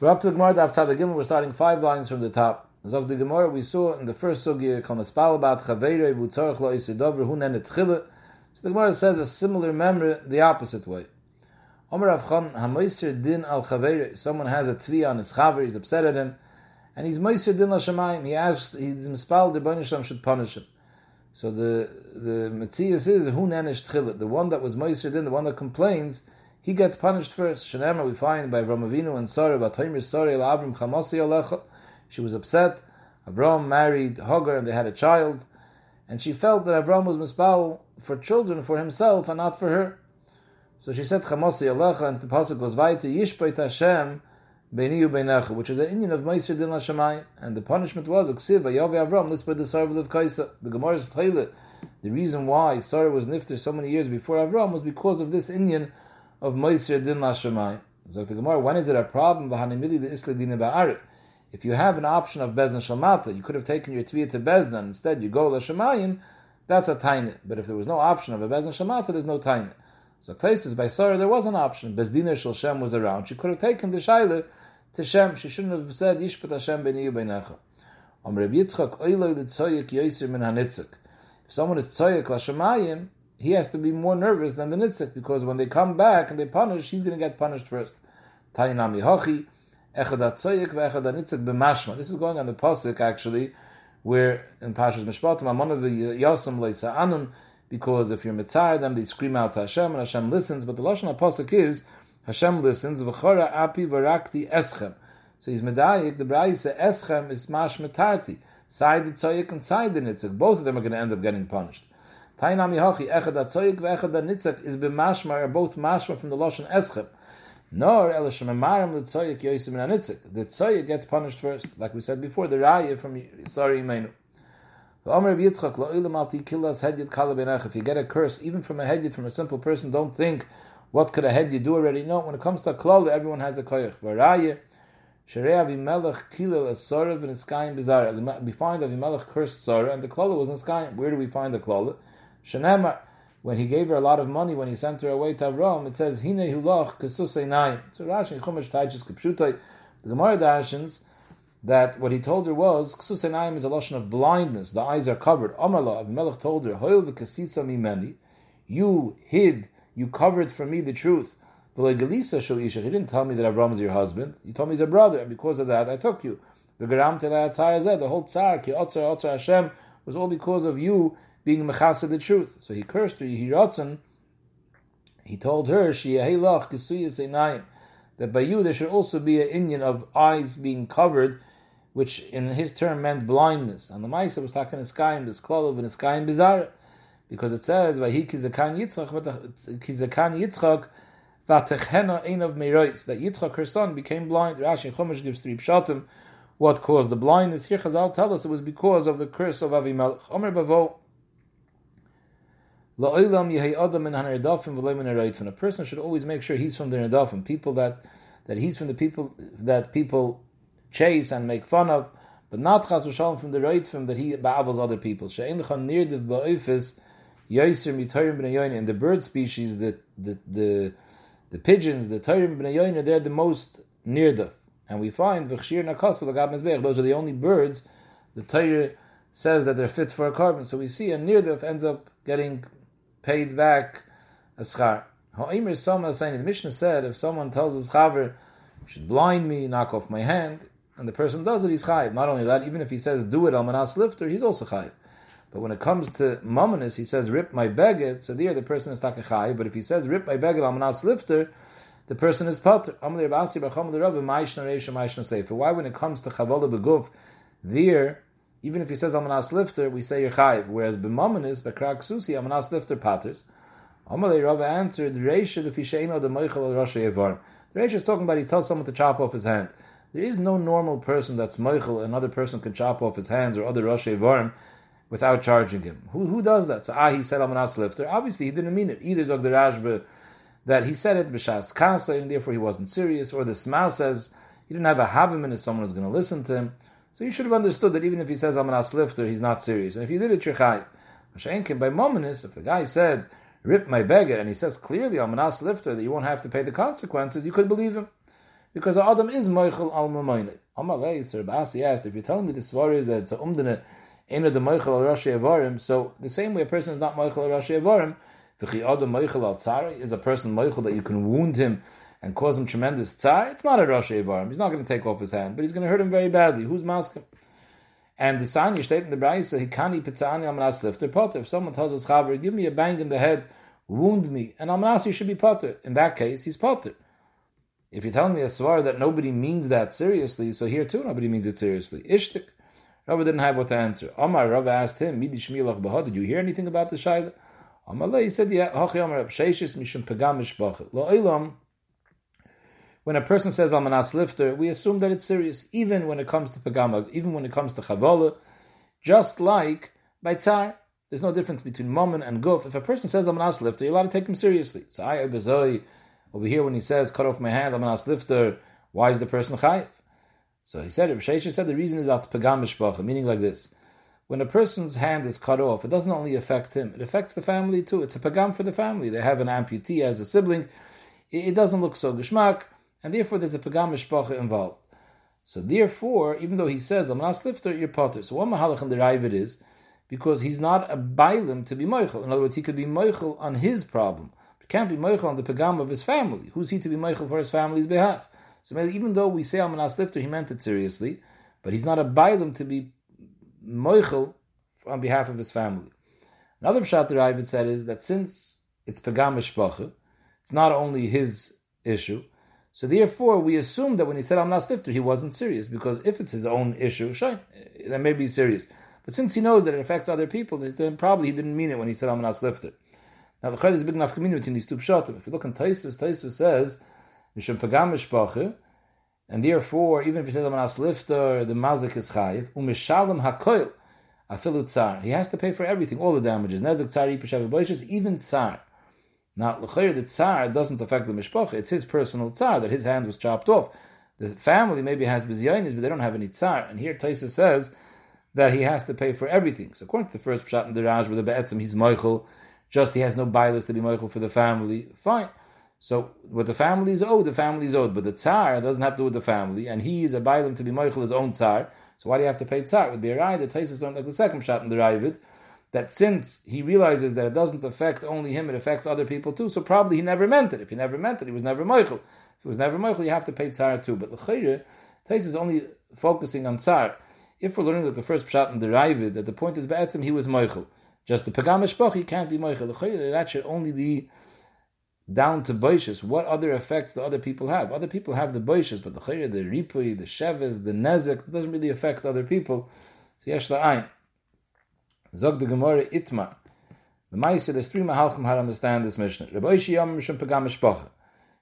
We're up to the Gemara Daf Tzadagim. We're starting five lines from the top. As of the Gemara, we saw in the first sugya, Kol Nespal about Chaveirei Vutzarach Lo Yisidovr Hunen Etchile. So the Gemara says a similar memory the opposite way. Omer Avchan HaMoiser Din Al Chaveirei. Someone has a tvi on his chaver, he's upset at him, and he's Moiser Din Lashamayim. He asks, he's Mispal, the Banisham should punish him. So the the Metzias is Hunen Etchile. The one that was Moiser Din, the one that complains, he gets punished first. Shanema we find by Avram Avinu and Sarah, Bataymer Sarah Avram Chamasi Alecha. She was upset. Avram married Hagar and they had a child. And she felt that Avram was misbal for children, for himself, and not for her. So she said Chamasi Alecha, and the pasuk goes weiter, Yishbeit Hashem Beini Ubeinecha, which is an Indian of Meiser Din Hashemayim. And the punishment was, Uksiv, Yavi Avram, Lisped the Sarah of Kaisa. The Gemara's Taylor, the reason why Sarah was nifter so many years before Avram was because of this Indian of Moisir Din Lashamayim. So the Gemara, when is it a problem? If you have an option of Bezna Shalmata, you could have taken your Tviyah to Bezna, instead you go Lashamayim, that's a tiny. But if there was no option of a Bezna Shalmata, there's no tiny. So places by Sarah, there was an option. Bezdina Shal Shem was around. She could have taken the Shaila to Shem. She shouldn't have said, Yishpat Hashem B'ni B'necha. Om Reb Yitzchak Oiloi L'Tzoyik Yoisir Min HaNitzik. If someone is Tzoyik Lashamayim, he has to be more nervous than the nitzik because when they come back and they punish, he's going to get punished first. Tainami hochi. This is going on the pasuk actually, where in Pashas Mishpatim, one of the yosem leisa anun, because if you're mitzar them, they scream out to Hashem and Hashem listens. But the lashon pasuk is Hashem listens. Api v'rakti eschem. So he's medayik. The brayse eschem is mash metarti. Side the tzoyik and side the nitzik. Both of them are going to end up getting punished. Tainami hachi echad atzoyik ve'echad nitzak is b'mashma are both mashma from the lashon eschem. Nor el shemamarim l'tzoyik yosim in nitzik. The tzoyik gets punished first, like we said before. The raya from sorry imenu. If you get a curse, even from a hedyet, from a simple person, don't think, what could a hedyet do already? No, when it comes to klal, everyone has a koyach. Varaya, Sherei Avimelech kilel esorev and eskayim bizarre. We find Avimelech cursed Sarah, and the klala was in eskayim. Where do we find the klala? When he gave her a lot of money, when he sent her away to Avram, it says, Hine hulach kesusei naim. So Rashi, Chumash Taichis Kipshutai, the Gemara Darshans, that what he told her was, kesusei is a lotion of blindness, the eyes are covered. Amarla, Avimelech told her, Hoil v'kesisa mimeni, you hid, you covered from me the truth. He didn't tell me that Avram is your husband. He told me he's a brother, and because of that, I took you. The whole tsar, ki otzar otzar Hashem, was all because of you being mechasa the truth. So he cursed her, he rotzen. He told her, she ahelach kisuyas einayim, that by you there should also be an Indian of eyes being covered, which in his term meant blindness. And the Maisa was talking the sky in klolov and sky in bizarre, because it says, "Vahi kizakan Yitzchak, kizakan Yitzchak, vatechena ein of meirois." That Yitzchak, her son, became blind. Rashi Chumash gives three pshatim. What caused the blindness? Here Chazal tell us it was because of the curse of Avimelech. Omer Bavo. A person should always make sure he's from the Nidafim, people that that he's from the people that people chase and make fun of, but not chas from the Reitzim that he ba'avos other people. She'en l'chan nirdiv ba'oifis yoiser mitorim b'nayoyin. In the bird species, the the the, the pigeons, the torim b'nayoyin, they're the most nirdiv. And we find v'chshir nakasa l'gab. Those are the only birds the Torah says that they're fit for a korban. So we see a nirdiv ends up getting paid back a schar. Ha'imir Sama saying the Mishnah said if someone tells his chaver, should blind me, knock off my hand, and the person does it, he's chayiv. Not only that, even if he says do it, almanas lifter, he's also chayiv. But when it comes to mamanis, he says rip my beged, so there the person is taka chayiv. But if he says rip my beged, almanas lifter, the person is pater. Why when it comes to chavola beguf, there even if he says Amanas Lifter, we say you're chayiv. Whereas b'mamanis, b'krak susi, Amanas Lifter paters. Amalei Rava answered, Reisha the fisheino the moichel al Rasha Yevarim. The Reisha is talking about he tells someone to chop off his hand. There is no normal person that's moichel, another person can chop off his hands or other Rasha Yevarim without charging him. Who, who does that? So ah, he said Amanas Lifter. Obviously he didn't mean it. Either Zog the that he said it b'shas kasa and therefore he wasn't serious, or the Smal says he didn't have a havim and someone was going to listen to him. So you should have understood that even if he says I'm an aslifter, he's not serious. And if you did it, you're chayiv. Mashenkin by mominus, if the guy said rip my beggar and he says clearly I'm an aslifter that you won't have to pay the consequences, you could believe him. because the Adam is Moichel al Mamayne. Amalei, Sir Basi asked, if you're telling me the svar is that it's a umdana in the Moichel al Rashi Avarim, so the same way a person is not Moichel al Rashi Avarim, V'chi Adam Moichel al Tzari, is a person Moichel that you can wound him and cause him tremendous tzar, it's not a Rashi Avarim. He's not going to take off his hand, but he's going to hurt him very badly. Who's masking? And the Sanya state in the Braisa, he kani pitzani amras lifter potter. If someone tells us chaver, give me a bang in the head, wound me, and amras you should be potter. In that case, he's potter. If you're telling me a svar that nobody means that seriously, so here too nobody means it seriously. Ishtik. Rava didn't have what to answer. Amar Rava asked him, did you hear anything about the Shaila? Amar he said, yeah, Hachi Amar Sheishis Mishum Pegam Mishbach. Lo Eilam, when a person says Almanas Lifter, we assume that it's serious, even when it comes to Pagama, even when it comes to Chavola, just like by Tsar. There's no difference between Mammon and Guf. If a person says Almanas Lifter, you're allowed to take him seriously. So I Bezoi, over here when he says, cut off my hand, Almanas Lifter, why is the person Chayiv? So he said, Rabbi said the reason is that's Pagam Mishpacha, meaning like this. When a person's hand is cut off, it doesn't only affect him, it affects the family too. It's a Pagam for the family. They have an amputee as a sibling. It doesn't look so geshmak and therefore there's a pagam mishpacha involved. So therefore, even though he says I'm not lifter, you're potter. So what mahalach and the it is because he's not a bailim to be moichel. In other words, he could be moichel on his problem. But can't be moichel on the pagam of his family. Who's he to be moichel for his family's behalf? So even though we say I'm not lifter, he meant it seriously, but he's not a bailim to be moichel on behalf of his family. Another pshat the Ravid said is that since it's pagam mishpacha, it's not only his issue, so therefore, we assume that when he said I'm not stifter, he wasn't serious because if it's his own issue, sure, that may be serious. But since he knows that it affects other people, then probably he didn't mean it when he said I'm not stifter. Now the chayd is big enough community between these two pshatim. If you look in Taisus, Taisus says mishum pagam and therefore even if he says I'm not lifter, the mazik is chayiv umishalem hakoil afilu tsar. He has to pay for everything, all the damages. Nezek tsar even tsar. Now, l'chayr the tsar doesn't affect the mishpacha; it's his personal tsar that his hand was chopped off. The family maybe has bizyanis, but they don't have any tsar. And here Taisa says that he has to pay for everything. So according to the first pshat in the Raj, with the be'etzim he's moichel, just he has no bias to be moichel for the family. Fine. So what the family is owed, the family is owed, but the tsar doesn't have to do with the family, and he is a bailim to be moichel his own tsar. So why do you have to pay tsar? It would be a right. The Taisa don't like the second shot in the Ravid that since he realizes that it doesn't affect only him, it affects other people too, so probably he never meant it. If he never meant it, he was never moichel. If he was never moichel, you have to pay Tsar too. But L'chayre, Tais is only focusing on Tsar. If we're learning that the first Pshat and the Ravid, that the point is Be'etzim, he was moichel. Just the Pagam he can't be moichel. L'chayre, that should only be down to Boishas. What other effects do other people have? Other people have the Boishas, but the Chayre, the Ripui, the Sheves, the Nezek, doesn't really affect other people. So Yesh La'ayin. Zog the Gemara Itma. The Maisa, there's three Mahalchim how to understand this Mishnah. Rabbi Yom Mishum Pagam Mishpacha.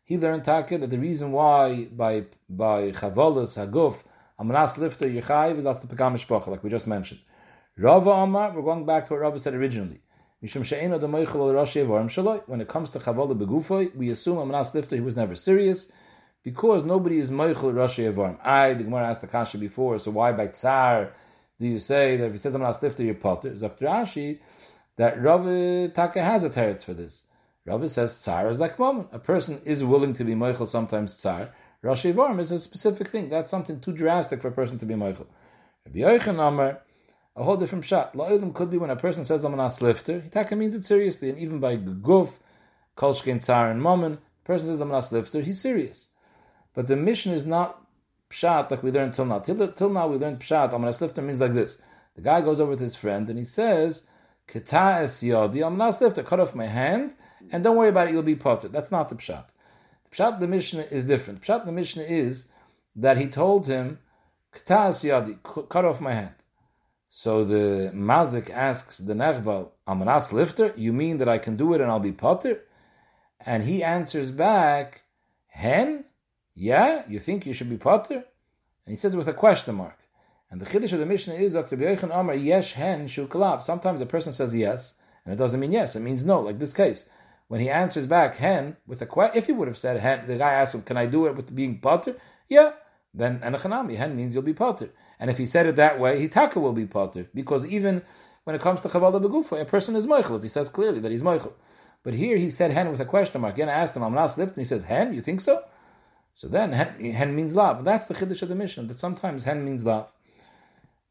He learned Taka that the reason why by by Chavolas Haguf Amras Lifter Yechayiv is that's the Pagam Mishpacha, like we just mentioned. Rava Amar, we're going back to what Rava said originally. Mishum She'ena the Meichel al Rashi Shaloi. When it comes to Chavola Begufay, we assume Amras Lifter he was never serious because nobody is Meichel Rashi Avarim. I, the Gemara asked the Kasha before, so why by Tsar? Do you say that if he says I'm not stifter, you're potter? Dr. Rashi, that Rav Taka has a teretz for this. Rav says tsar is like moment. A person is willing to be moichel sometimes tsar. Rashi Varm is a specific thing. That's something too drastic for a person to be moichel. Rabbi Yochanan Amar, a whole different shot. La'ilim could be when a person says I'm not lifter. He taka means it seriously, and even by guf, kolshkein tsar and moment, person says I'm not lifter. He's serious. But the mission is not pshat like we learned till now. Till, till now we learned pshat. Amanas lifter means like this. The guy goes over with his friend and he says, "Keta es yodi amanas lifter, cut off my hand, and don't worry about it. You'll be potter." That's not the pshat. The pshat the Mishnah is different. The pshat the Mishnah is that he told him, "Keta es yodi, cut off my hand." So the mazik asks the nechbal, "Amanas lifter? You mean that I can do it and I'll be potter?" And he answers back, "Hen." Yeah, you think you should be potter? And he says it with a question mark. And the chiddush of the Mishnah is Amar Yesh Hen Shul Kalab. Sometimes a person says yes, and it doesn't mean yes. It means no. Like this case, when he answers back Hen with a question, if he would have said Hen, the guy asked him, "Can I do it with being potter?" Yeah, then Anachanami Hen means you'll be potter. And if he said it that way, Hitaka will be potter because even when it comes to Chavala Begufa, a person is Moichel if he says clearly that he's Moichel. But here he said Hen with a question mark. Again, I asked him, I'm not lift, and he says Hen. You think so? So then hen, hen means lav. That's the chiddush of the mission. That sometimes hen means love.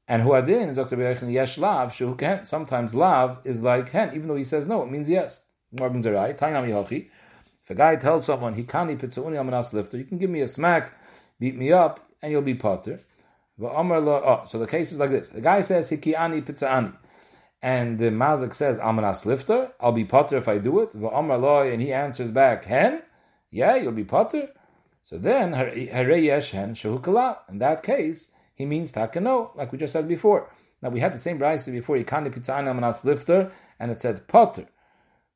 And huadin is Dr. Yesh lav shu ken. Sometimes lav is like hen, even though he says no, it means yes. If a guy tells someone he kani pitzauni amanas lifter, you can give me a smack, beat me up, and you'll be potter. Oh, so the case is like this: the guy says hikiani pitzaani, and the mazik says amanas lifter. I'll be potter if I do it. And he answers back hen. Yeah, you'll be potter. So then, Hareyesh hen shehukala. In that case, he means takano, like we just said before. Now we had the same brisa before, Yikani pitzana manas lifter, and it said potter.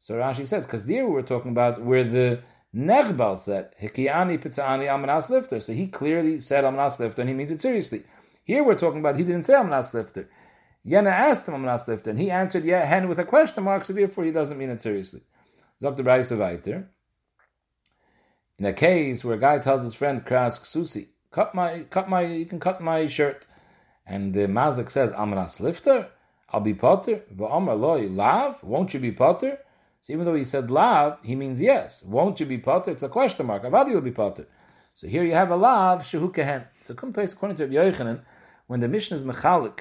So Rashi says, because there we were talking about where the Nechbal said, Hikiani pitzani amanas lifter. So he clearly said amanas lifter, and he means it seriously. Here we're talking about he didn't say amanas lifter. Yena asked him amanas lifter, and he answered yeah, hen with a question mark, so therefore he doesn't mean it seriously. Zok the Brisa weiter. In a case where a guy tells his friend Kras Ksusi, cut my, cut my, you can cut my shirt, and the mazik says, "Amanas lifter, I'll be potter." V'amar loy lav, won't you be potter? So even though he said lav, he means yes. Won't you be potter? It's a question mark. Avadi will be potter. So here you have a lav shehu kehen. So come place according to Rabbi Yochanan, when the mission is mechalik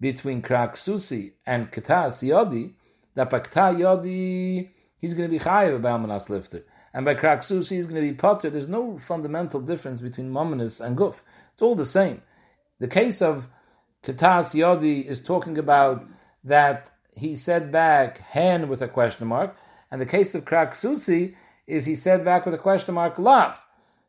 between Kraksusi and Ketas Yodi, that Ketas Yodi he's going to be chayiv about Amanas lifter and by Kraksus he's going to be potter. There's no fundamental difference between Mominus and Guf. It's all the same. The case of Ketas Yodi is talking about that he said back hen with a question mark, and the case of Kraksusi is he said back with a question mark lav.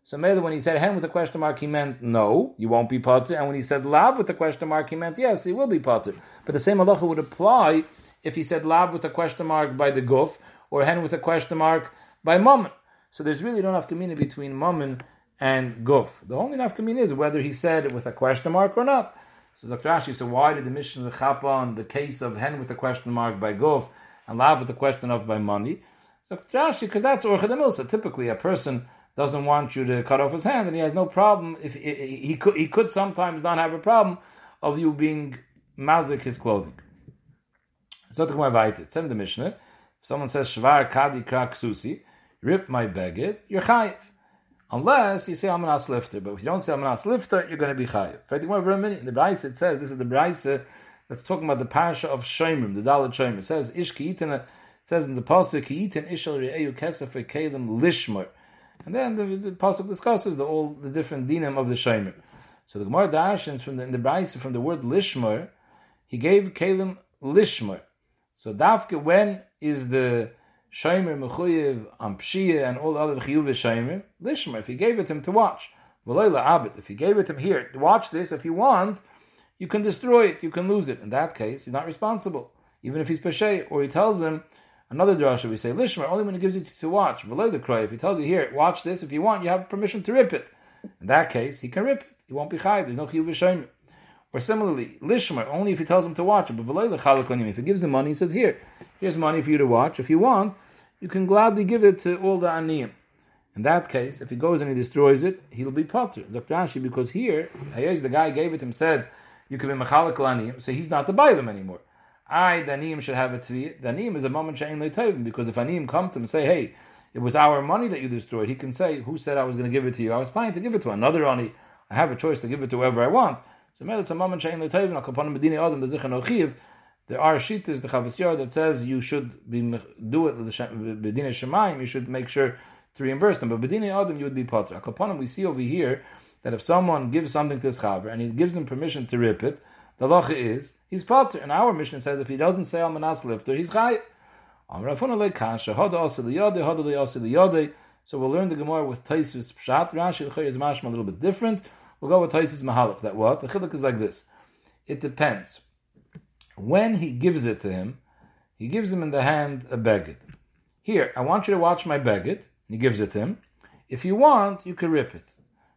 So maybe when he said hen with a question mark, he meant no, you won't be potter, and when he said lav with a question mark, he meant yes, he will be potter. But the same halacha would apply if he said lav with a question mark by the guf, or hen with a question mark by mammon. So there's really no nafkamina between mammon and guf. The only nafkamina is whether he said it with a question mark or not. So Dr. Rashi, so why did the mission of the Chapa on the case of hen with a question mark by guf and lav with a question of by money? So Dr. Rashi, because that's orcha So typically a person doesn't want you to cut off his hand, and he has no problem if he, could he could sometimes not have a problem of you being mazik his clothing. So the Gemara Vayit, send the Mishnah. Someone says shvar kadi krak susi, rip my beged, you're chayiv. Unless you say I'm an lifter, but if you don't say I'm an lifter, you're going to be chayiv. In the Brisa it says this is the Brisa that's talking about the parasha of Shemim, the Dalit Shemim. It says Ish ki'itin, it says in the pasuk ki'itin ishal re'eyu kesef kelim lishmer, and then the, the pasuk discusses the all the different dinim of the Shemim. So the Gemara Darshans from the in the Brisa from the word lishmer, he gave kelim lishmer. So dafke when is the Shaimer Mechuyev on Pshia and all the other Chiyuv Shaimer, Lishmer, if he gave it to him to watch. V'loila Abed, if he gave it to him here, watch this, if you want, you can destroy it, you can lose it. In that case, he's not responsible, even if he's Peshay, or he tells him, another drasha, we say, Lishmer, only when he gives it to watch. V'loila Kroy, if he tells you here, watch this, if you want, you have permission to rip it. In that case, he can rip it. He won't be chayiv. There's no chiyuv. Or similarly, lishmer, only if he tells him to watch it. But if he gives him money, he says, here, here's money for you to watch. If you want, you can gladly give it to all the aniyim. In that case, if he goes and he destroys it, he'll be potter. Rashi, because here, the guy gave it him said, you can be mechalik aniyim, so he's not to buy them anymore. I, the should have a tviyah. The is a moment she'en le'tovim, because if aniyim come to him and say, hey, it was our money that you destroyed, he can say, who said I was going to give it to you? I was planning to give it to another ani. I have a choice to give it to whoever I want. So it's a moment she'en le'tovim, al kapanim medini adam, the zichon there are shitas the Chavasiyar that says you should be do it bedina shemaim. You should make sure to reimburse them. But bedina adam you would be potter. Akaponim we see over here that if someone gives something to his chaver and he gives him permission to rip it, the lacha is he's potter. And our mission says if he doesn't say al manas lifter, he's chayiv. So we'll learn the Gemara with Taisus Pshat. Rashi is mashma a little bit different. We'll go with Taisus Mahalach. That what? The chiluk is like this. It depends. When he gives it to him, he gives him in the hand a beged. Here, I want you to watch my beged. He gives it to him. If you want, you can rip it.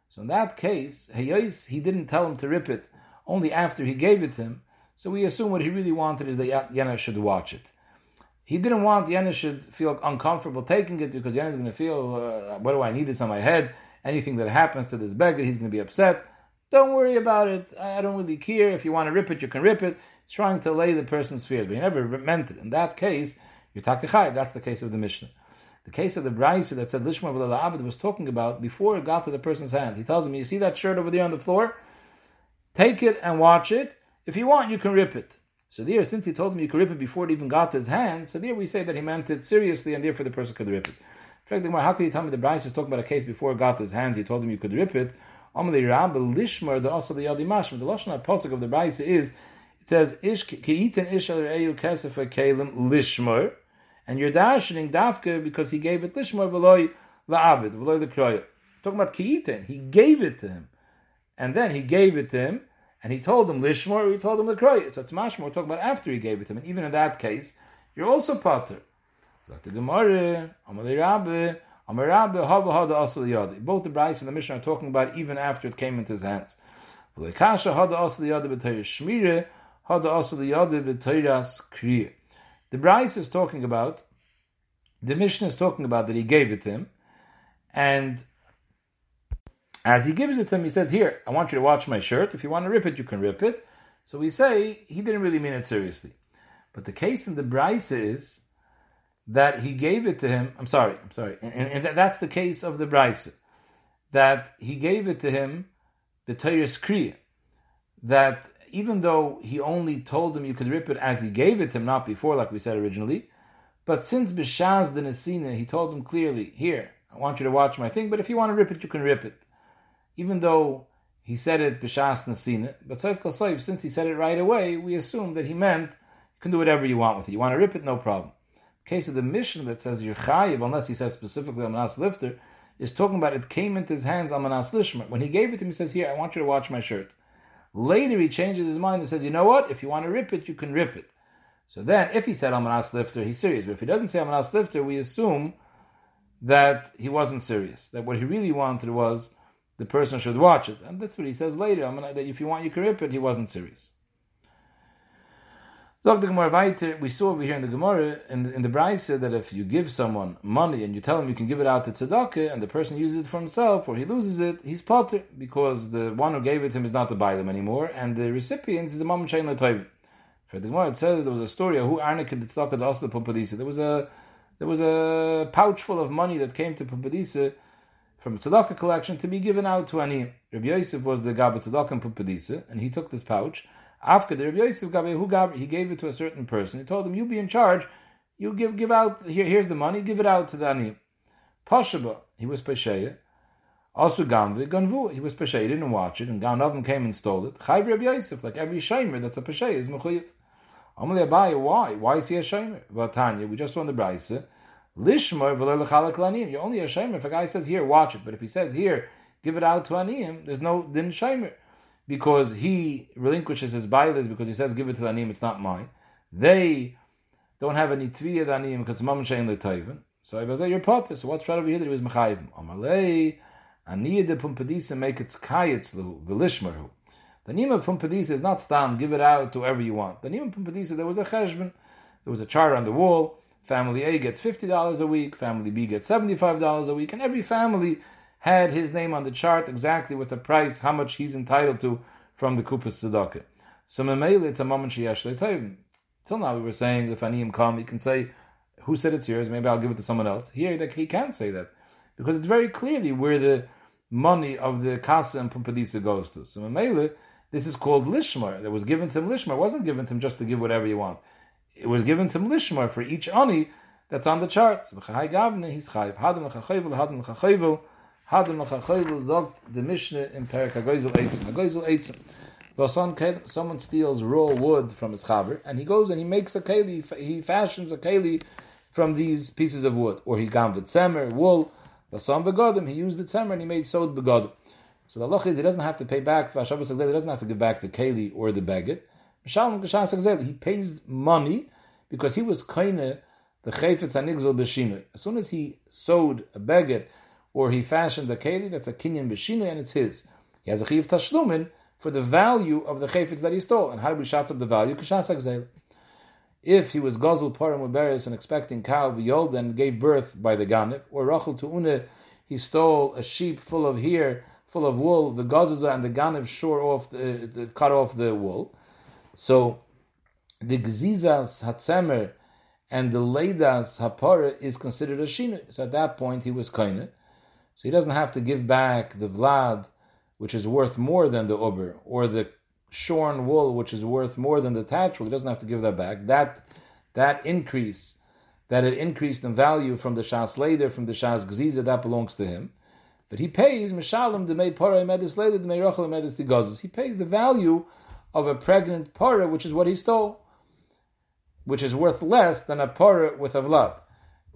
So in that case, he didn't tell him to rip it only after he gave it to him. So we assume what he really wanted is that Yana should watch it. He didn't want Yana should feel uncomfortable taking it because Yana is going to feel, uh, what do I need this on my head? Anything that happens to this beggar, he's going to be upset. Don't worry about it. I don't really care. If you want to rip it, you can rip it trying to lay the person's fear, but he never meant it. In that case, you're takachai. That's the case of the Mishnah. The case of the Braisa that said Lishma Abed was talking about before it got to the person's hand. He tells him, you see that shirt over there on the floor? Take it and watch it. If you want, you can rip it. So there, since he told him you could rip it before it even got to his hand, so there we say that he meant it seriously and therefore the person could rip it. How could you tell me the Braisa is talking about a case before it got his hands, he told him you could rip it? Amalei Rabbe Lishmer, the also the Yadi Mashma. The Lashon Pasuk of the Braisa is, it says, Ish Ki'itin Ish Kesef Kalim Lishmer, and you're darshaning Dafka because he gave it Lishmer V'loi La'abed, V'loi L'Kroya. Talking about Ki'itin, he gave it to him. And then he gave it to him, and he told him Lishmer, he told him L'Kroya. So it's Mashma, we're talking about after he gave it to him. And even in that case, you're also Potter. Sagt the Gemara, Amalei Rabbe, both the Bryce and the Mishnah are talking about even after it came into his hands. The Bryce is talking about, the Mishnah is talking about that he gave it to him, and as he gives it to him, he says, Here, I want you to watch my shirt. If you want to rip it, you can rip it. So we say he didn't really mean it seriously. But the case in the Bryce is that he gave it to him. I'm sorry, I'm sorry, and, and that's the case of the Brisa, that he gave it to him, the Torah Kriya, that even though he only told him you could rip it as he gave it to him, not before, like we said originally, but since Bishaz the Nesina, he told him clearly, here, I want you to watch my thing, but if you want to rip it, you can rip it. Even though he said it Bishas Nesina, but Saif Kal since he said it right away, we assume that he meant you can do whatever you want with it. You want to rip it, no problem case of the mission that says you're chayiv, unless he says specifically Amanas Lifter, is talking about it came into his hands Amanas Lishmer. When he gave it to him, he says, Here, I want you to watch my shirt. Later he changes his mind and says, You know what? If you want to rip it, you can rip it. So then, if he said Amanas Lifter, he's serious. But if he doesn't say Amanas Lifter, we assume that he wasn't serious. That what he really wanted was the person should watch it. And that's what he says later. that if you want, you can rip it. He wasn't serious. Look, the Gemara weiter, we saw over here in the Gemara, in the, in the that if you give someone money and you tell him you can give it out to tzedakah, and the person uses it for himself, or he loses it, he's potter, because the one who gave it to him is not the them anymore, and the recipient is a mom chain For the Gemara, it says there was a story of who Arnik and the tzedakah the Pumpadisa. There was a there was a pouch full of money that came to Pumpadisa from a tzedakah collection to be given out to Ani. Rabbi Yosef was the Gabbat tzedakah in Pumpadisa, and he took this pouch, after the Rabbi Yosef he gave it to a certain person. He told him, "You be in charge. You give give out here. Here's the money. Give it out to the ani." He was pesheya. Also Gamvi Ganvu, he was pesheya. He didn't watch it, and Ganovim came and stole it. Chayv Rabbi Yosef, like every shamer that's a pesheya is mechuyev. Amalei Abaye, why? Why is he a shamer? Vatanya, we just saw in the Brisa. Lishmar v'lelechalak lanim. You're only a shamer if a guy says here, watch it. But if he says here, give it out to aniyim, there's no din shamer because he relinquishes his bailas because he says, give it to the anim, it's not mine. They don't have any tviya the anim because mam shein letayven. So I was like, you're potter. So what's right over here that he was mechayim? Amalei, aniyah de pumpadisa make its kayetz lu, v'lishmaru. The of pumpadisa is not stam, give it out to whoever you want. The nima pumpadisa, there was a cheshbon, there was a chart on the wall, family A gets $50 a week, family B gets $75 a week, and every family had his name on the chart exactly with the price, how much he's entitled to from the Kupas Tzedakah. So Memele, it's a moment Sheyesh Le'toivim. Till now we were saying, if Aniyim come, he can say, who said it's yours, maybe I'll give it to someone else. Here, he can't say that. Because it's very clearly where the money of the Kasa and Pumpadisa goes to. So Memele, this is called Lishmar. That was given to him Lishmar. It wasn't given to him just to give whatever you want. It was given to him Lishmar for each Ani that's on the chart. So he's chayiv. Hadam Chachayvel zogt the Mishnah in Perak Eitzim. Hagoizel Eitzim. Someone steals raw wood from his chaver, and he goes and he makes a keli, he fashions a keli from these pieces of wood. Or he gam the tzemer, wool, Vasan begodim, he used the tzemer and he made sod begodim. So the loch is he doesn't have to pay back, he doesn't have to give back the keli or the baget. He pays money because he was kaine the chayfetz anigzol b'shinui. As soon as he sewed a baget or he fashioned a keli that's a kinyan b'shinu and it's his. He has a chiv tashlumin for the value of the chayfetz that he stole. And how do we shots up the value? If he was gozul parim with and expecting cow v'yold and gave birth by the ganif, or rachel to une, he stole a sheep full of hair, full of wool, the gozuzah and the ganif shore off, the, cut off the wool. So the gzizas hatzemer and the leidas hapara is considered a shina. So at that point he was kaina. So he doesn't have to give back the vlad, which is worth more than the uber, or the shorn wool, which is worth more than the thatch wool. He doesn't have to give that back. That that increase, that it increased in value from the shas later, from the shas gziza, that belongs to him. But he pays mishalim the may para medis later the may rachel medis the He pays the value of a pregnant para, which is what he stole which is worth less than a parah with a vlad,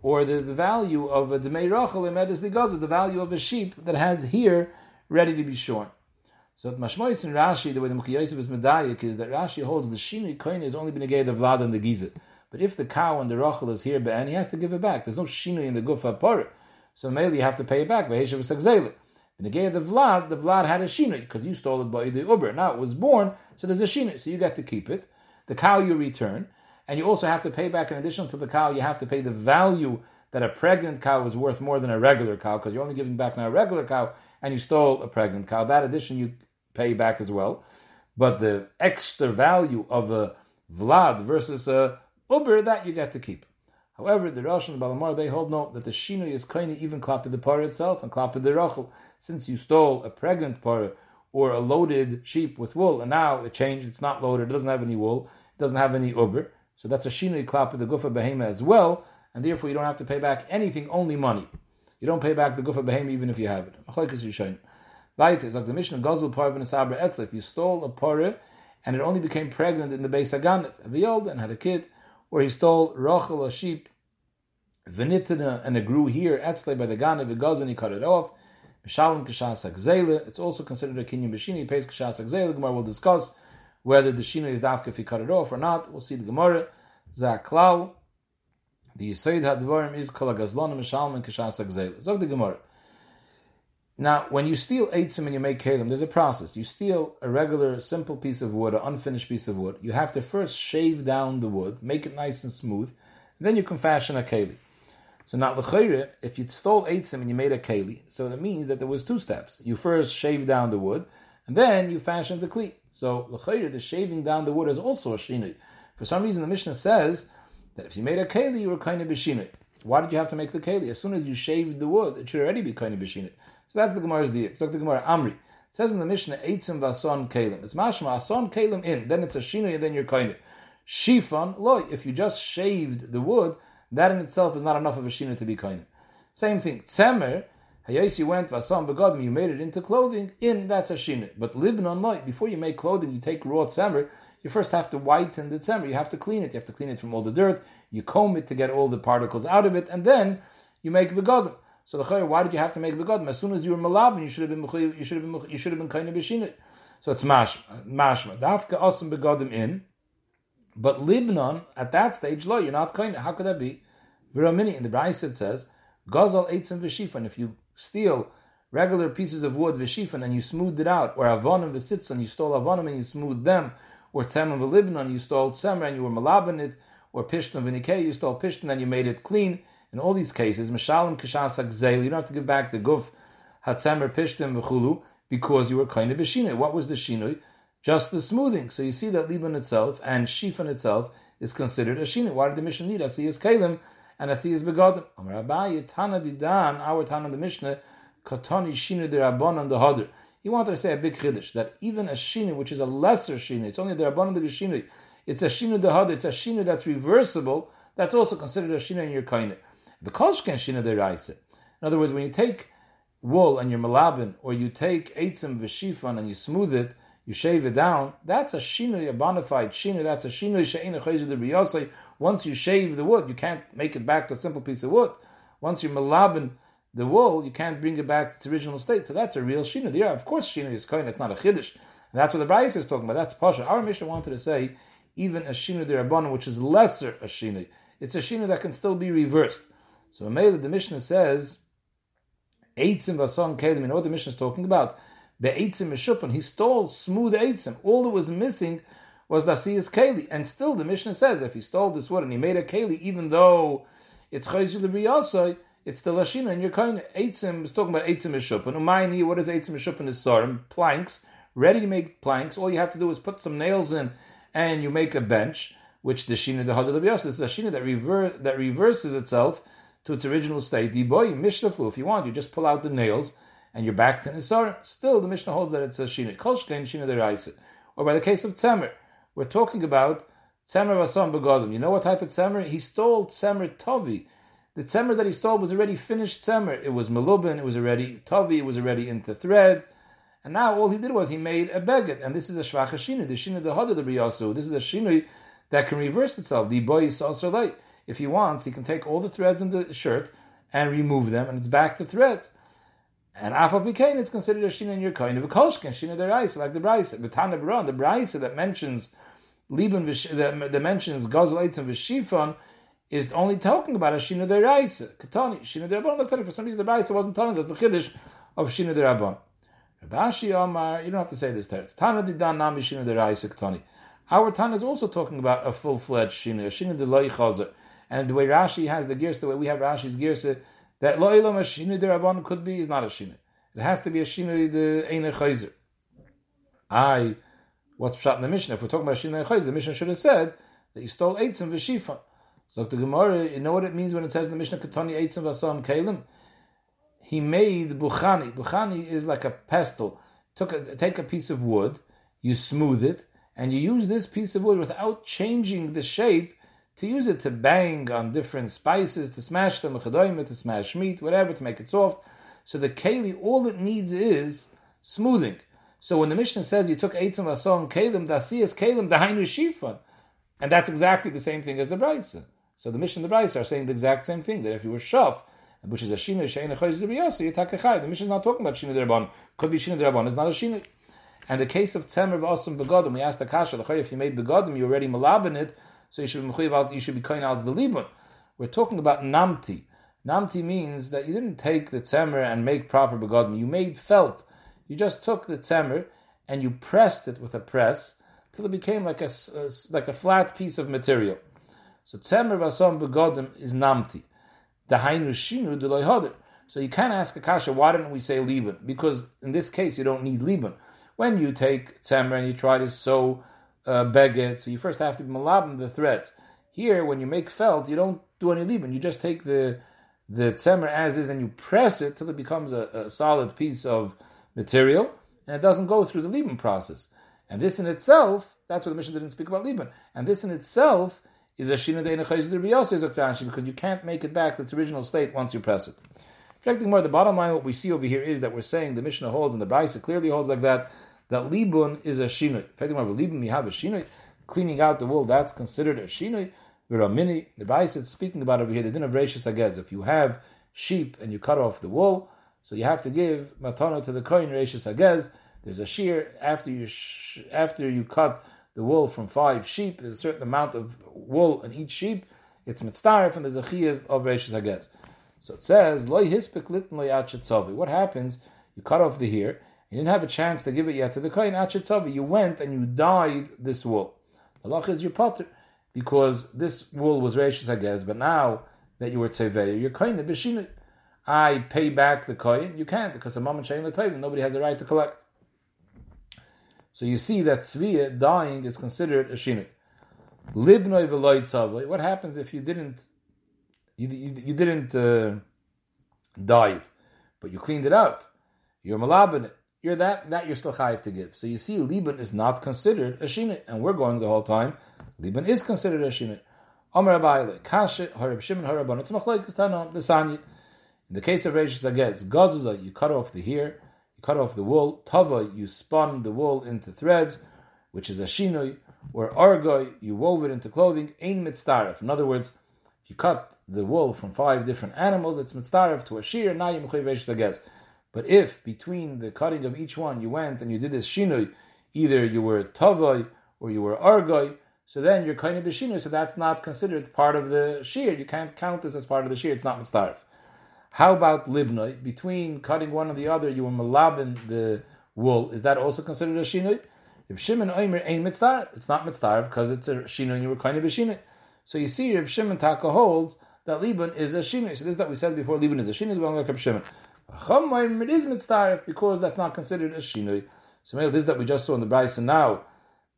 or the, the value of a demei rachel emedis ligaza, the value of a sheep that has here ready to be shorn. So Mashmois and Rashi, the way the Mukhi Yosef is medayik is that Rashi holds the shini koin has only been the vlad and the giza. But if the cow and the rachel is here, and he has to give it back. There's no shini in the gufa parah, so mainly you have to pay it back. V'heshav sagzela. In the gay of the vlad, the vlad had a shini because you stole it by the uber. Now it was born, so there's a shini, so you get to keep it. The cow you return and you also have to pay back in addition to the cow, you have to pay the value that a pregnant cow is worth more than a regular cow, because you're only giving back now a regular cow, and you stole a pregnant cow. That addition you pay back as well. But the extra value of a Vlad versus a Uber, that you get to keep. However, the Rosh and Baal HaMaor, they hold no, that the Shinu is kind of even klapi the par itself and klapi the Rachel. Since you stole a pregnant par or a loaded sheep with wool, and now it changed, it's not loaded, it doesn't have any wool, it doesn't have any Uber, so that's a shinui klap of the gufa behema as well, and therefore you don't have to pay back anything, only money. You don't pay back the gufa behema even if you have it. Weiter, like the Mishnah, Gozel Parvin Sabra Etzla, if you stole a parah and it only became pregnant in the base Hagan, Aviyolda, and had a kid, or he stole Rachel, a sheep, Venitina, and it grew here, Etzle by the Ganav, and he cut it off. Mishalom Kishas it's also considered a Kinyan Bashini, he pays Kishas Gemara will discuss whether the shino is dafka if he cut it off or not. We'll see the Gemara. Zaklal. The Yisoid Hadvarim is kol agazlon mishalman kishas agzel. Zog the Gemara. Now, when you steal eitzim and you make kalim, there's a process. You steal a regular, simple piece of wood, an unfinished piece of wood. You have to first shave down the wood, make it nice and smooth, and then you can fashion a keli. So now, l'chayre, if you stole eitzim and you made a keli, so that means that there was two steps. You first shave down the wood, and then you fashion the kli. So l'chayr, the shaving down the wood is also a shinui. For some reason, the Mishnah says that if you made a keli, you were kind of b'shinui. Why did you have to make the keli? As soon as you shaved the wood, it should already be kind of b'shinui. So that's the Gemara's deal. So the Gemara Amri. It says in the Mishnah, Eitzim vason kelim. It's mashma, ason kelim in. Then it's a shinui, and then you're kind of. Shifan, loy, if you just shaved the wood, that in itself is not enough of a shinui to be kind of. Same thing. Tzemer, You went vasam begodim, you made it into clothing. In that's a shinit. But libnon light, before you make clothing, you take raw tzemer. You first have to whiten the tzemer. You have to clean it. You have to clean it from all the dirt. You comb it to get all the particles out of it, and then you make begodim. So the chayyim, why did you have to make begodim? As soon as you were malabim, you should have been you should have been you should have been kind of b'shinit. So it's mashma. Mashma. Dafka asim begodim in. But libnon at that stage, lo, you're not kind. How could that be? Viramini in the Brayis it says, Gazal eitzim v'shifan. If you steal regular pieces of wood v'shifan and you smoothed it out, or avonim v'sitzan, you stole avonim and you smoothed them, or tzemim v'libnon, you stole tzemer and you were malabin it, or pishtan v'nikei, you stole pishtan and you made it clean. In all these cases, mishalim kishas ha'gzeil, you don't have to give back the guf hatzemer pishtan v'chulu, because you were kind of b'shinoi. What was the shinoi? Just the smoothing. So you see that libon itself and shifan itself is considered a shinoi. Why did the mission need? Asiyas kalim and Asiyas begodim. Amar Abaye, Tana Didan, our Tana the Mishnah, Katani Shinu de Rabban on the Hadr. He wanted to say a big chiddush that even a shinu, which is a lesser shinu, it's only the Rabban the shinu, it's a shinu de Hadr, it's a shinu that's reversible, that's also considered a shinu in your kainah. The kolshken shinu de Raisa. In other words, when you take wool and you're malabin, or you take eitzim v'shifan and you smooth it, you shave it down, that's a shinu, a bona fide shinu, that's a shinu she'ina chayzu de once you shave the wood, you can't make it back to a simple piece of wood. Once you malabin the wool, you can't bring it back to its original state. So that's a real shina. Yeah, of course, shina is kohen. It's not a chiddush. And that's what the Brayis is talking about. That's pasha. Our mission wanted to say even a shina derabbanon, which is lesser a shina. It's a shina that can still be reversed. So Mele, the Mishnah says, Eitzim vason kelim. You know what the Mishnah is talking about? Be'eitzim mishupon. He stole smooth eitzim. All that was missing was Dasiyas Keli. And still the Mishnah says if he stole this wood and he made a Keli, even though it's Chayzul Riyasai, it's the Lashina, and you're kind of Eitzim is talking about Eitzim Mishupin. Umayni, what is Eitzim Mishupin is Sarim, planks, ready to make planks. All you have to do is put some nails in and you make a bench. which the shina the hadil This is a shina that rever- that reverses itself to its original state. The boy mishnaflu. If you want, you just pull out the nails and you're back to nisar. Still, the Mishnah holds that it's a shina kolshkein shina deraisa. Or by the case of tzemer, we're talking about tzemer vasam begodim. You know what type of tzemer? He stole tzemer tovi. The tzemer that he stole was already finished tzemer. It was melubin. It was already tovi. It was already into thread. And now all he did was he made a beged, and this is a shvach shinu, the shinu the hadad of This is a shinu that can reverse itself. The boy is also. If he wants, he can take all the threads in the shirt and remove them, and it's back to threads. And afal bikain, it's considered a shina in your kind of a kolshkin, shina deraisa, like the brisa. The Tana the brisa that mentions liban, that, that mentions gazel and v'shifon, is only talking about a shina deraisa. Katani, shina derabon. For some reason, the brisa wasn't telling us the chiddush of shina derabon. Rav Ashi Omar, you don't have to say this text. Tana didan nami shina deraisa katani. Our Tana is also talking about a full-fledged shina, a shina de loy chazer. And the way Rashi has the gears, the way we have Rashi's gears, that lo ilam a shina de rabban could be is not a shina. It has to be a shina de eine chazer. I, what's shot in the Mishnah? If we're talking about shina chazer, the Mishnah should have said that you stole eitzim v'shifan. So the Gemara, you know what it means when it says in the Mishnah, Katani eitzim v'asam kalim? He made buchani. Buchani is like a pestle. Took a, take a piece of wood, you smooth it, and you use this piece of wood without changing the shape to use it to bang on different spices, to smash them, to smash meat, whatever, to make it soft. So the keli, all it needs is smoothing. So when the Mishnah says you took eitzim asom kalim, dasiyas kalim, dahainu shifan, and that's exactly the same thing as the brisa. So the Mishnah and the brisa are saying the exact same thing, that if you were shaf, which is a shina shein you take a The Mishnah is not talking about shina derabon. Could be shina derabon. It's not a shina. And the case of Tzemer v'Asim begodim, we asked the kasha, the khai, if you made begodim, you already malabin it, so you should be mechuyev you should be koyin out the libun. We're talking about namti. Namti means that you didn't take the tzemer and make proper begodim. You made felt. You just took the tzemer and you pressed it with a press till it became like a, a like a flat piece of material. So tzemer v'Asim begodim is namti. The hainu shinu So you can't ask Akasha, why didn't we say liban? Because in this case, you don't need liban. When you take tzemer and you try to sew uh, beged, so you first have to malabim the threads. Here, when you make felt, you don't do any liban. You just take the the tzemer as is and you press it till it becomes a, a, solid piece of material, and it doesn't go through the liban process. And this in itself, that's what the mission didn't speak about liban. And this in itself is a shina de because you can't make it back to its original state once you press it. Reflecting more, the bottom line, what we see over here is that we're saying the Mishnah holds and the Brisa clearly holds like that that libun is a shinui. Reflecting more, libun we have a shinui, cleaning out the wool that's considered a shinui. Viramini, the Brisa is speaking about over here the din of Rashis Agez. If you have sheep and you cut off the wool, so you have to give matana to the kohen Rashis Agez. There's a shear after you sh- after you cut the wool from five sheep. There's a certain amount of wool in each sheep. It's mitzdarif and there's a of Rashis Agez. So it says, Loi hispik litin loy What happens? You cut off the hair. You didn't have a chance to give it yet to the kohen achetzavi. You went and you dyed this wool. The lach is your potter because this wool was rashis guess. but now that you were tzevei, you're kohen b'shinit. I pay back the kohen. You can't because a moment shayin l'tayvim. Nobody has the right to collect. So you see that Sviya dying is considered a shinut. Libnoi v'loy What happens if you didn't you, you, you didn't uh, it, but you cleaned it out. You're malabin it. You're that that you're still chayiv to give. So you see, liban is not considered a shinit, and we're going the whole time. Liban is considered a shinit. Omer Abayle, Kashet, Harab Shimon, Harabon. It's machlekes tanam the sanya. In the case of Reish Zagez, Godzuza, you cut off the hair, you cut off the wool. Tava, you spun the wool into threads, which is a shinoi. Or Argoy, you wove it into clothing. Ein mitzdaref. In other words, if you cut the wool from five different animals, it's mitzvah to a shear, now you mechayiv But if between the cutting of each one you went and you did this shinui, either you were tavoy or you were argoy, so then you're kind of shinui, so that's not considered part of the shear. You can't count this as part of the shear, it's not mitzvah. How about libnoi? Between cutting one or the other, you were malabin the wool. Is that also considered a shinui? If Shimon Oimer ain't mitzvah, it's not mitzvah because it's a shinui and you were kind of a shinui. So you see, Reb Shimon Taka holds that Liban is a shinui. So this is that we said before. Liban is a shinui. Is going like Reb Shimon. It is mitzdarif because that's not considered a shinui. So maybe this is that we just saw in the Bryce now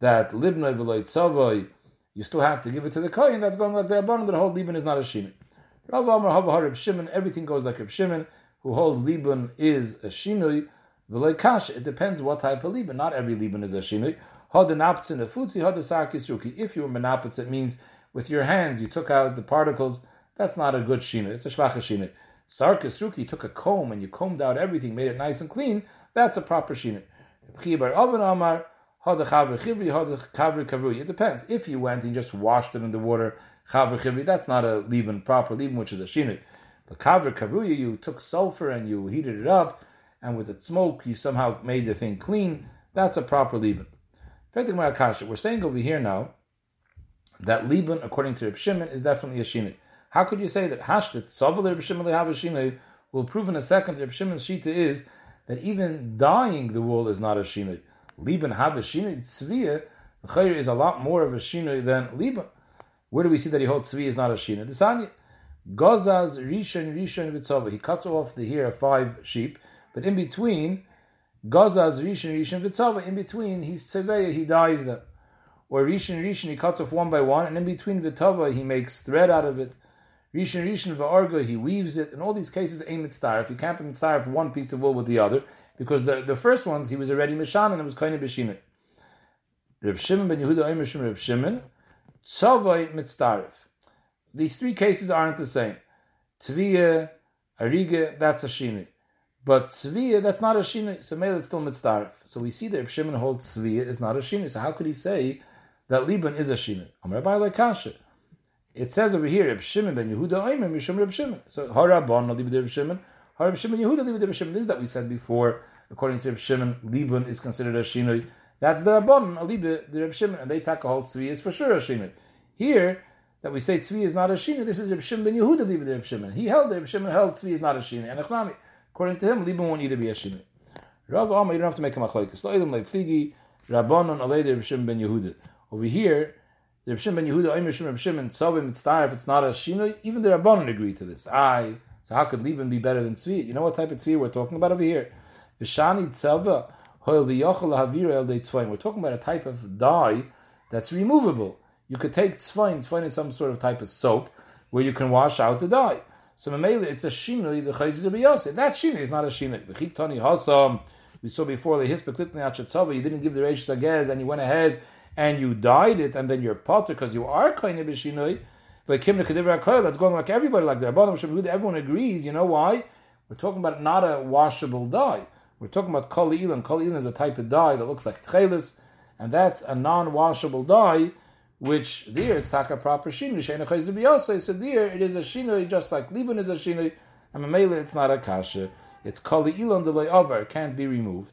that Libnoi v'loy tzavoy you still have to give it to the kohen. That's going like the rabbanon. The whole libun is not a shinui. Rav Amar Hava Reb Shimon. Everything goes like Reb Shimon, who holds libun is a shinui. Kash. It depends what type of libun. Not every libun is a shinui. The futzi, had the sarkis ruki. If you were menapitz, it means with your hands you took out the particles. That's not a good shinui. It's a shvacha shinui. Sarkis ruki, took a comb and you combed out everything, made it nice and clean. That's a proper shinui. Chibar Avon Amar. It depends. If you went and just washed it in the water, that's not a liban, proper liban, which is a shinui. The kavri kavuya, you took sulfur and you heated it up, and with the smoke you somehow made the thing clean. That's a proper liban. We're saying over here now that liban, according to Reb Shimon, is definitely a shinui. How could you say that hashtet saval Reb Shimon lehav will prove in a second Reb Shimon's shita is that even dyeing the wool is not a shinui. Liban have a shinui tzviya, Chayr is a lot more of a shinui than Liban. Where do we see that he holds tzvi is not a the Desanya. Gozaz rishon rishon vitzova. He cuts off the hair of five sheep, but in between, Gozaz rishon rishon vitzova. In between, he's tzeveya, he dyes them. Or rishon rishon, he cuts off one by one, and in between vitova, he makes thread out of it. Rishon rishon va'arga, he weaves it. In all these cases, aim mitzvah. You can't be mitzvah one piece of wool with the other because the, the first ones he was already mishan and it was kind of. Reb Shimon ben Yehuda Omer Shimon Reb Shimon Tzavay mitzdarif. These three cases aren't the same. Tviyah, Ariga, that's a shinui. But Tzviya, that's not a shinui. So maybe it's still mitzdarif. So we see that Reb Shimon holds Tzviya is not a shinui. So how could he say that Liban is a shinui? Amar like Kasha. It says over here, Reb Shimon ben Yehuda Omer Mishum Reb Shimon. So Harabon Libid Reb Shimon. Harab Shimon Yehuda Libid Reb Shimon. This is that we said before. According to Reb Shimon, Liban is considered a shinui. That's the Rabban, Aliba, the Reb Shimon, and they take a whole tzvi is for sure a shinui. Here, that we say tzvi is not a shinui, this is Reb Shimon ben Yehuda, Liba, the Reb Shimon. He held, the Reb Shimon held tzvi is not a shinui. And Achnami, according to him, Liba won't either be a shinui. Rav Amma, you don't have to make a machlaikas. Lo ilim le'pligi, Rabbanon the Reb Shimon ben Yehuda. Over here, the Reb Shimon ben Yehuda, Omer Shimon Reb Shimon, Tzavim, if it's not a shinui, even the Rabbanon agree to this. I, so how could Liban be better than tzvi? You know what type of tzvi we're talking about over here? Vishani tzava, we're talking about a type of dye that's removable. You could take tzvain, tzvain is some sort of type of soap where you can wash out the dye. So it's a shinui, the chayz to be That shinui is not a shinui. We saw before the achatzava, you didn't give the reishis hagez, and you went ahead and you dyed it, and then you're potter because you are kind of a shinui. But kedivra that's going like everybody like that. Everyone agrees. You know why? We're talking about not a washable dye. We're talking about kol ilan. Kol ilan is a type of dye that looks like tchelis, and that's a non-washable dye, which there it's taka proper shinui. So there it is a shinui, just like liban is a shinui, and mamela it's not a kasha. It's kol ilan delay over. Can't be removed.